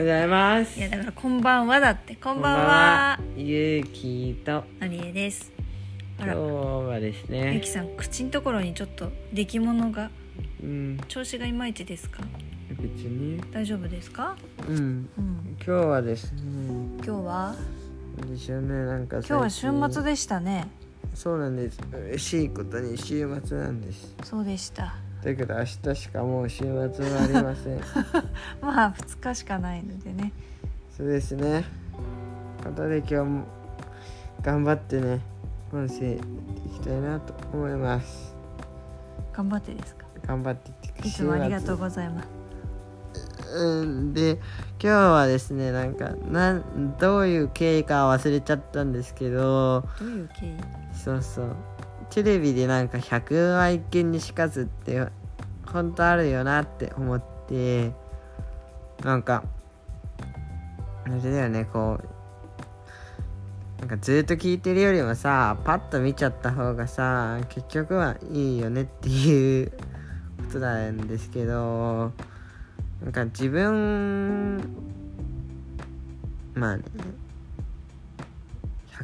ございます。いやだからこんばんはだって。ここんばんはゆうきと。のりえです。あ今日らはですゆねきさん口のところにちょっと出来物がうん。調子がいまいちですか？別に？大丈夫ですか？うん。うん。今日はですね。今日は？でしょうねなんか今日は週末でしたね。そうなんです。嬉しいことに週末なんです。そうでしただけど明日しかもう週末はありません。まあ2日しかないのでね。そうですね。ことで今日も頑張ってね音声いきたいなと思います。頑張ってですか？頑張っていっていつもありがとう週ございます。末。うんで今日はですねなんかなんどういう経緯かは忘れちゃったんですけど。どういう経緯そうそうテレビでなんか100は一見にしかずって本当あるよなって思ってなんかあれだよねこうなんかずっと聞いてるよりもさパッと見ちゃった方がさ結局はいいよねっていうことなんですけどなんか自分まあね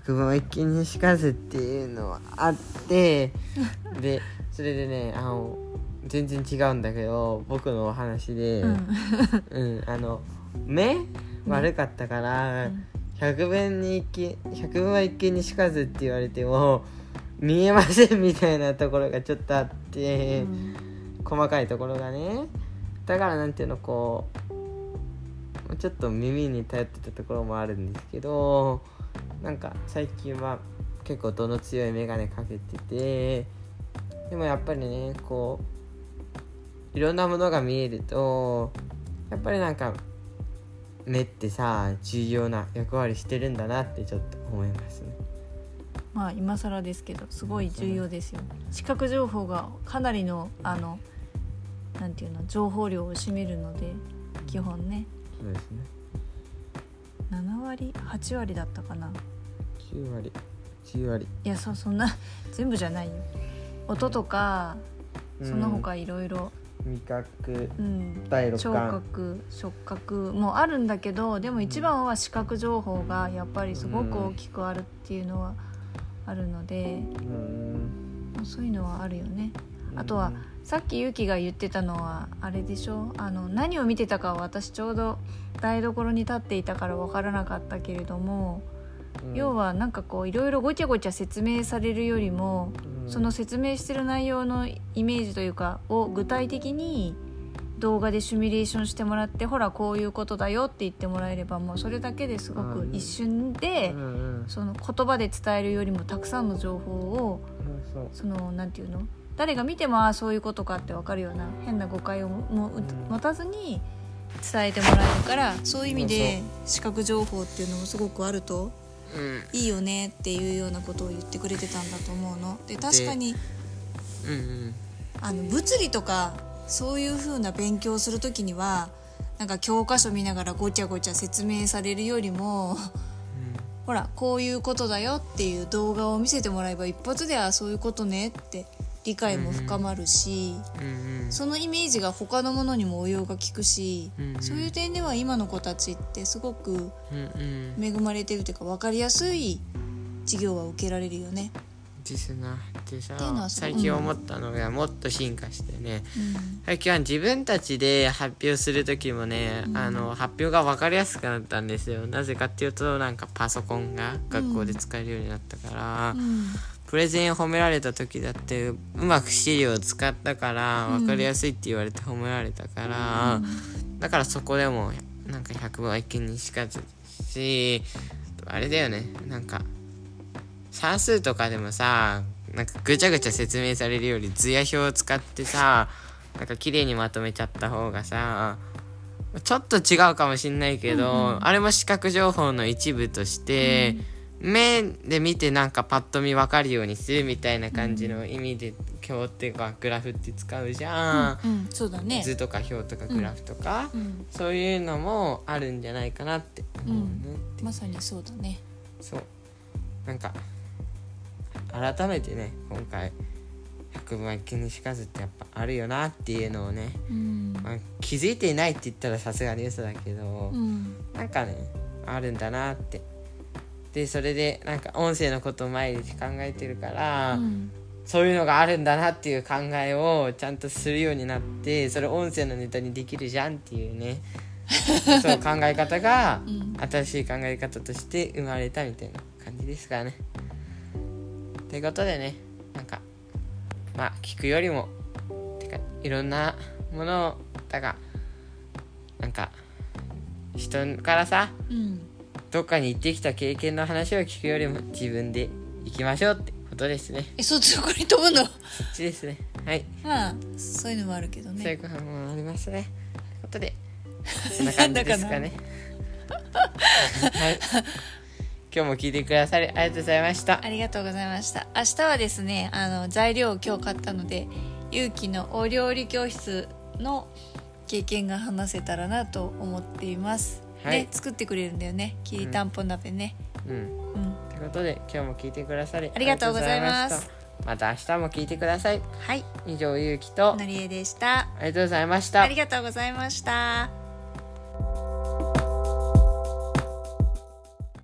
百聞は一見にしかずっていうのはあって でそれでねあの全然違うんだけど僕のお話で、ううんんあの目悪かったから、百分に一見百分は一見にしかずって言われても見えませんみたいなところがちょっとあって、細かいところがね。だからなんていうのこうちょっと耳に頼ってたところもあるんですけどなんか最近は結構度の強い眼鏡かけててでもやっぱりねこういろんなものが見えるとやっぱりなんか目ってさ重要な役割してるんだなってちょっと思いますね。まあ今更ですけどすごい重要ですよ。視覚情報がかなりのあのなんていうの情報量を占めるので基本ね。そうですね7割8割だったかな。9割10割。いやそうそんな 全部じゃないよ。音とかその他いろいろ。味覚うん。第六聴感覚触覚もあるんだけどでも一番は視覚情報がやっぱりすごく大きくあるっていうのはあるので、うん。そういうのはあるよね。あとはさっきゆきが言ってたのはあれでしょ？あの何を見てたかは私ちょうど台所に立っていたから分からなかったけれども、うん。要はなんかこういろいろごちゃごちゃ説明されるよりも、うん。その説明してる内容のイメージというかを具体的に動画でシミュレーションしてもらってほらこういうことだよって言ってもらえればもうそれだけですごく一瞬で、うんうんその言葉で伝えるよりもたくさんの情報をそのなんていうの？誰が見てもああそういうことかって分かるような変な誤解をも持たずに伝えてもらえるからそういう意味で視覚情報っていうのもすごくあるとうん。いいよねっていうようなことを言ってくれてたんだと思うの。で確かにうんうん。あの物理とかそういう風な勉強をする時にはなんか教科書見ながらごちゃごちゃ説明されるよりもほらこういうことだよっていう動画を見せてもらえば一発ではそういうことねって理解も深まるし、うんうん。そのイメージが他のものにも応用が効くし、うんうん。そういう点では今の子たちってすごく恵まれてるというか分かりやすい授業は受けられるよね。ですなっていうのはそう最近思ったのがもっと進化してね。うん。最近は自分たちで発表する時もね、うん。あの発表が分かりやすくなったんですよ。なぜかっていうとなんかパソコンが学校で使えるようになったから、うん。プレゼン褒められた時だってうまく資料を使ったからうん。分かりやすいって言われて褒められたから、だからそこでもなんか100分は一見にしかずしあれだよね。なんか算数とかでもさなんかぐちゃぐちゃ説明されるより図や表を使ってさなんか綺麗にまとめちゃった方がさちょっと違うかもしんないけど、あれも視覚情報の一部として、目で見てなんかパッと見分かるようにするみたいな感じの意味で表っていうかグラフって使うじゃん、うん、そうだね。図とか表とかグラフとか、うん、そういうのもあるんじゃないかなって思うね、まさにそうだね。そう。なんか改めてね今回百分は一見にしかずってやっぱあるよなっていうのをね、うん。まあ、気づいていないって言ったらさすがに嘘だけど、うん。なんかねあるんだなって。でそれでなんか音声のことを毎日考えてるから、うん。そういうのがあるんだなっていう考えをちゃんとするようになってそれ音声のネタにできるじゃんっていうね そう考え方がうん。新しい考え方として生まれたみたいな感じですからね。ということでねなんかまあ聞くよりもてかいろんなものをだがなんか人からさうんどっかに行ってきた経験の話を聞くよりも自分で行きましょうってことですね。えそっちそこに飛ぶの？そっちですね。はい。まあそういうのもあるけどそういねうこともありますね。ということで、そんな感じですかね。はい。今日も聞いてくださりありがとうございました。ありがとうございました。明日はですねあの材料を今日買ったので勇気のお料理教室の経験が話せたらなと思っています、はい。ね作ってくれるんだよね。きりたんぽ鍋ね。うん。うん、ということで、今日も聞いてくださりありがとうございます。ました。また明日も聞いてください。はい。以上、ゆうきと、あのりえでした。りがとうございました。あり。がとうございました